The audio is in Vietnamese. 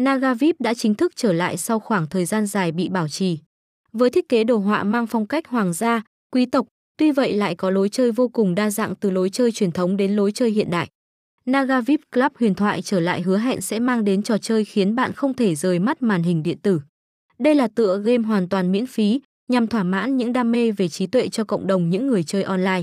Nagavip đã chính thức trở lại sau khoảng thời gian dài bị bảo trì. Với thiết kế đồ họa mang phong cách hoàng gia, quý tộc, tuy vậy lại có lối chơi vô cùng đa dạng từ lối chơi truyền thống đến lối chơi hiện đại. Nagavip Club huyền thoại trở lại hứa hẹn sẽ mang đến trò chơi khiến bạn không thể rời mắt màn hình điện tử. Đây là tựa game hoàn toàn miễn phí, nhằm thỏa mãn những đam mê về trí tuệ cho cộng đồng những người chơi online.